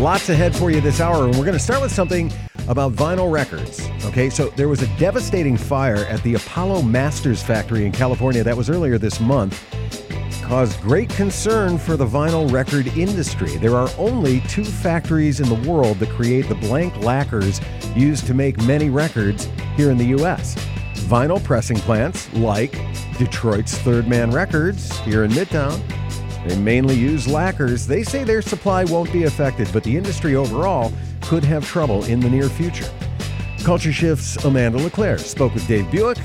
Lots ahead for you this hour, and we're going to start with something about vinyl records. Okay, so there was a devastating fire at the Apollo Masters factory in California that was earlier this month. Caused great concern for the vinyl record industry. There are only two factories in the world that create the blank lacquers used to make many records here in the U.S. Vinyl pressing plants like Detroit's Third Man Records here in Midtown they mainly use lacquers. They say their supply won't be affected, but the industry overall could have trouble in the near future. Culture Shift's Amanda LeClaire spoke with Dave Buick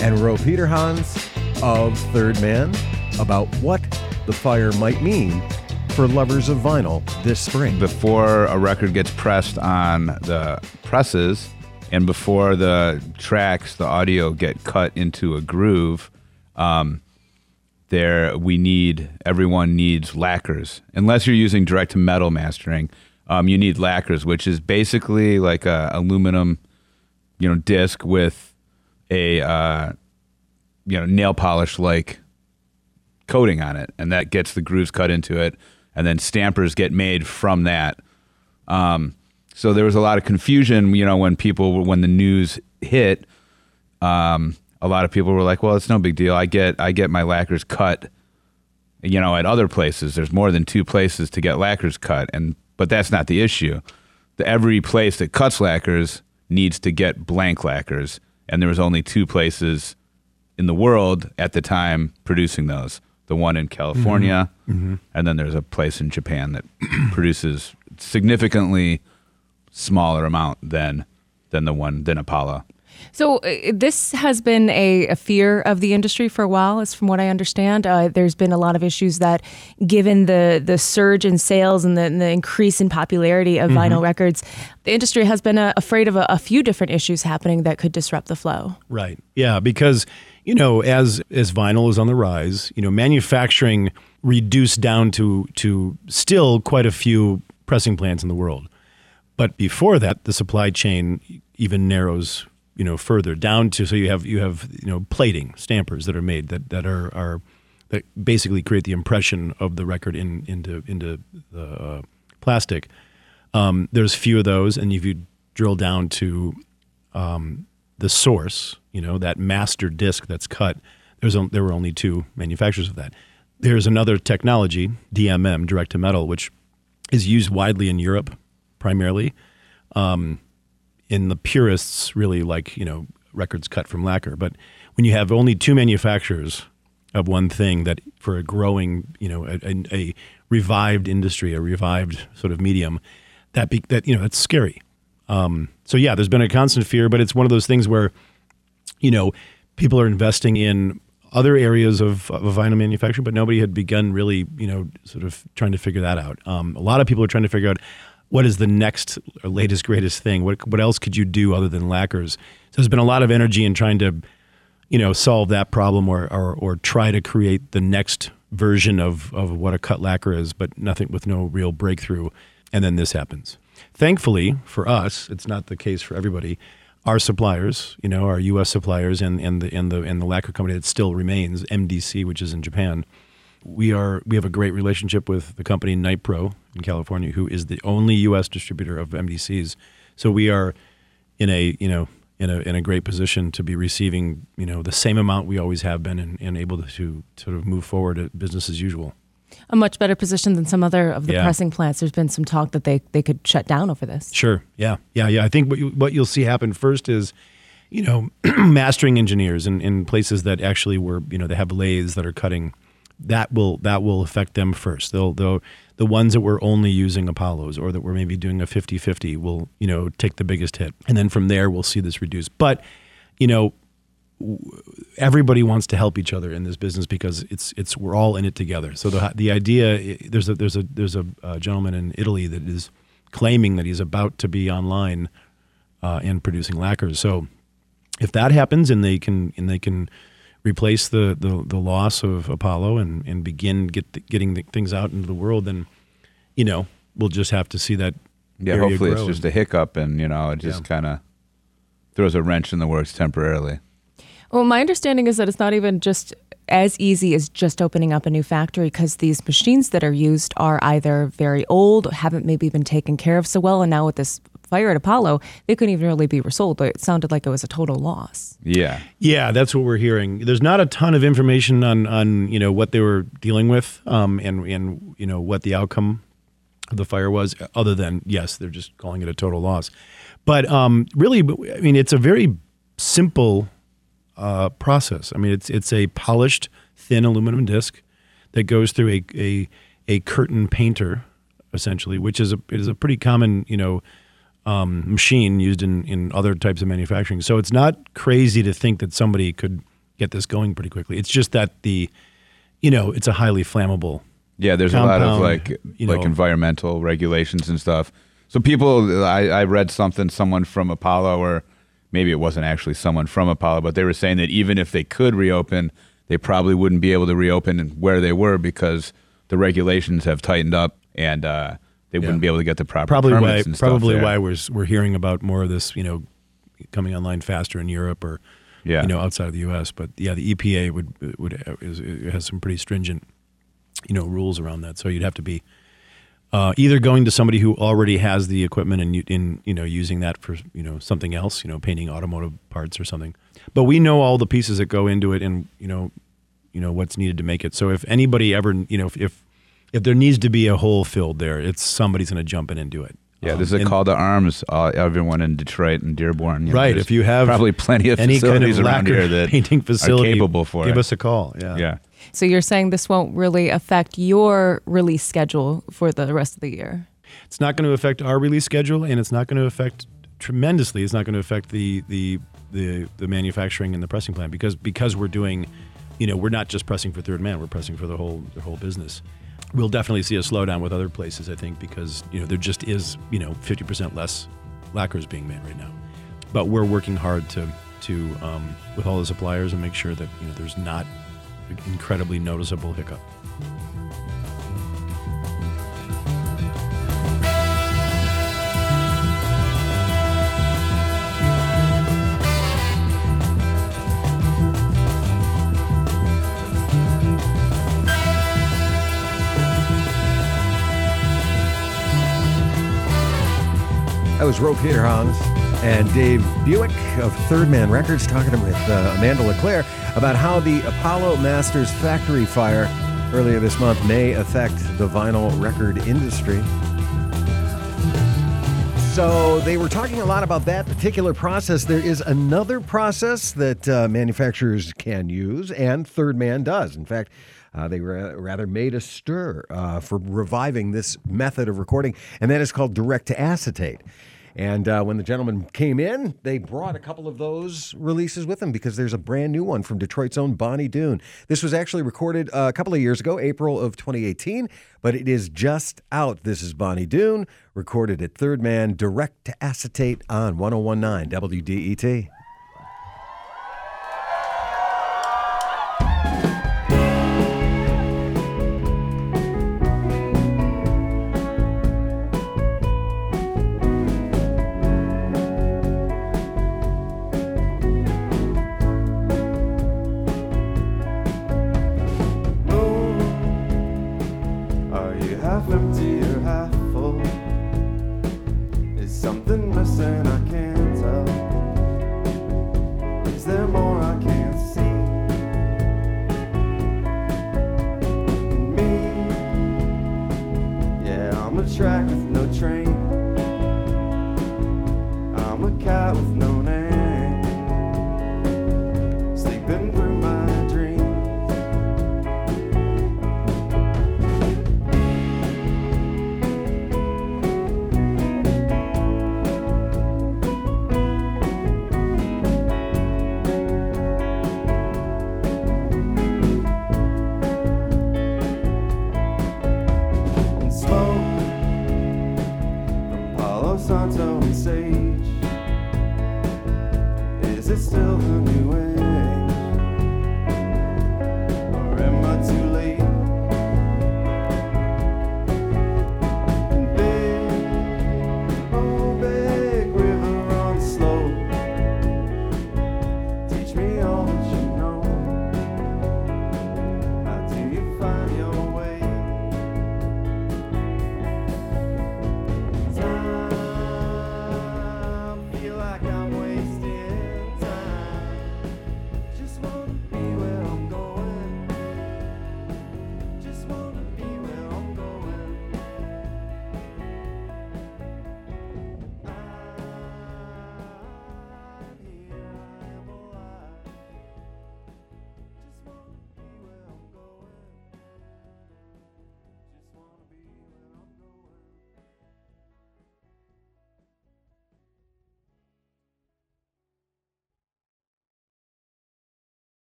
and Ro Peterhans of Third Man about what the fire might mean for lovers of vinyl this spring. Before a record gets pressed on the presses and before the tracks, the audio get cut into a groove, um, there we need everyone needs lacquers. Unless you're using direct to metal mastering um, you need lacquers which is basically like a aluminum you know disc with a uh, you know nail polish like coating on it. And that gets the grooves cut into it. And then stampers get made from that. Um, so there was a lot of confusion you know when people when the news hit. Um, a lot of people were like, "Well, it's no big deal. I get I get my lacquers cut, you know, at other places. There's more than two places to get lacquers cut, and but that's not the issue. The, every place that cuts lacquers needs to get blank lacquers, and there was only two places in the world at the time producing those. The one in California, mm-hmm. Mm-hmm. and then there's a place in Japan that produces significantly smaller amount than than the one than Apollo. So uh, this has been a, a, fear of the industry for a while, is from what I understand. Uh, there's been a lot of issues that, given the the surge in sales and the, and the increase in popularity of mm-hmm. vinyl records, the industry has been uh, afraid of a, a few different issues happening that could disrupt the flow. Right. Yeah, because you know, as as vinyl is on the rise, you know, manufacturing reduced down to to still quite a few pressing plants in the world. But before that, the supply chain even narrows you know further down to so you have you have you know plating stampers that are made that that are are that basically create the impression of the record in into into the uh, plastic. Um, there's few of those, and if you drill down to um, the source, you know that master disc that's cut. There's there were only two manufacturers of that. There's another technology, DMM, direct to metal, which is used widely in Europe primarily. Um, in the purists really like you know records cut from lacquer. But when you have only two manufacturers of one thing that for a growing you know a, a, a revived industry, a revived sort of medium, that be, that you know that's scary. Um, so yeah, there's been a constant fear, but it's one of those things where you know people are investing in other areas of, of vinyl manufacturing, but nobody had begun really, you know, sort of trying to figure that out. Um, a lot of people are trying to figure out what is the next or latest greatest thing? What what else could you do other than lacquers? So there's been a lot of energy in trying to, you know, solve that problem or or, or try to create the next version of of what a cut lacquer is, but nothing with no real breakthrough. And then this happens. Thankfully for us, it's not the case for everybody. Our suppliers, you know, our U.S. suppliers and, and the and the and the lacquer company that still remains, MDC, which is in Japan, we are we have a great relationship with the company Nitepro in California, who is the only U.S. distributor of MDCs. So we are in a you know in a in a great position to be receiving you know the same amount we always have been and, and able to, to sort of move forward at business as usual. A much better position than some other of the yeah. pressing plants. There's been some talk that they, they could shut down over this. Sure. Yeah. Yeah. Yeah. I think what you, what you'll see happen first is you know, mastering engineers in, in places that actually were, you know, they have lathes that are cutting that will that will affect them first. They'll they'll the ones that were only using Apollos or that were maybe doing a 50-50 will, you know, take the biggest hit. And then from there we'll see this reduce. But, you know, everybody wants to help each other in this business because it's it's we're all in it together. So the the idea there's a there's a there's a, gentleman in Italy that is claiming that he's about to be online uh, and producing lacquers. So if that happens and they can and they can replace the, the, the loss of Apollo and, and begin get the, getting the things out into the world, then you know we'll just have to see that. Yeah, hopefully it's just a hiccup, and you know it just yeah. kind of throws a wrench in the works temporarily. Well, my understanding is that it's not even just as easy as just opening up a new factory because these machines that are used are either very old, haven't maybe been taken care of so well, and now with this fire at Apollo, they couldn't even really be resold. But it sounded like it was a total loss. Yeah. Yeah, that's what we're hearing. There's not a ton of information on on you know what they were dealing with, um, and and you know what the outcome of the fire was, other than yes, they're just calling it a total loss. But um, really, I mean, it's a very simple uh, process. I mean, it's it's a polished thin aluminum disc that goes through a a, a curtain painter, essentially, which is a it is a pretty common you know um, machine used in in other types of manufacturing. So it's not crazy to think that somebody could get this going pretty quickly. It's just that the you know it's a highly flammable. Yeah, there's a lot of like you like environmental regulations and stuff. So people, I, I read something, someone from Apollo, or maybe it wasn't actually someone from Apollo, but they were saying that even if they could reopen, they probably wouldn't be able to reopen where they were because the regulations have tightened up and uh, they Yeah. wouldn't be able to get the proper Probably why permits and stuff probably why we're we're hearing about more of this you know coming online faster in Europe or Yeah. you know outside of the U.S. But yeah, the EPA would would is, has some pretty stringent you know rules around that. So you'd have to be uh, either going to somebody who already has the equipment and in you know using that for you know something else, you know painting automotive parts or something. But we know all the pieces that go into it, and you know you know what's needed to make it. So if anybody ever you know if if, if there needs to be a hole filled there, it's somebody's going to jump in and do it. Yeah, Um, this is a and- call to arms. Uh, everyone in Detroit and Dearborn. you know, Right. there's If you have probably plenty of any kind of facilities around lacquer here that painting facility, are capable for give it. us a call. Yeah. yeah. So you're saying this won't really affect your release schedule for the rest of the year? It's not going to affect our release schedule, and it's not going to affect tremendously. It's not going to affect the the the, the manufacturing and the pressing plant because because we're doing, you know, we're not just pressing for Third Man. We're pressing for the whole the whole business. We'll definitely see a slowdown with other places, I think, because you know there just is you know 50% less lacquers being made right now. But we're working hard to to um, with all the suppliers and make sure that you know there's not an incredibly noticeable hiccup. That was Ro Peterhans and Dave Buick of Third Man Records talking with uh, Amanda LeClaire about how the Apollo Masters factory fire earlier this month may affect the vinyl record industry. So they were talking a lot about that particular process. There is another process that uh, manufacturers can use, and Third Man does. In fact, uh, they ra- rather made a stir uh, for reviving this method of recording, and that is called direct to acetate. And uh, when the gentleman came in, they brought a couple of those releases with them because there's a brand new one from Detroit's own Bonny Doon. This was actually recorded uh, a couple of years ago, April of 2018, but it is just out. This is Bonny Doon, recorded at Third Man, direct to acetate on 1019 WDET. Half empty or half full? Is something missing I can't tell? Is there more I can't see? Me, yeah, I'm a track with no train.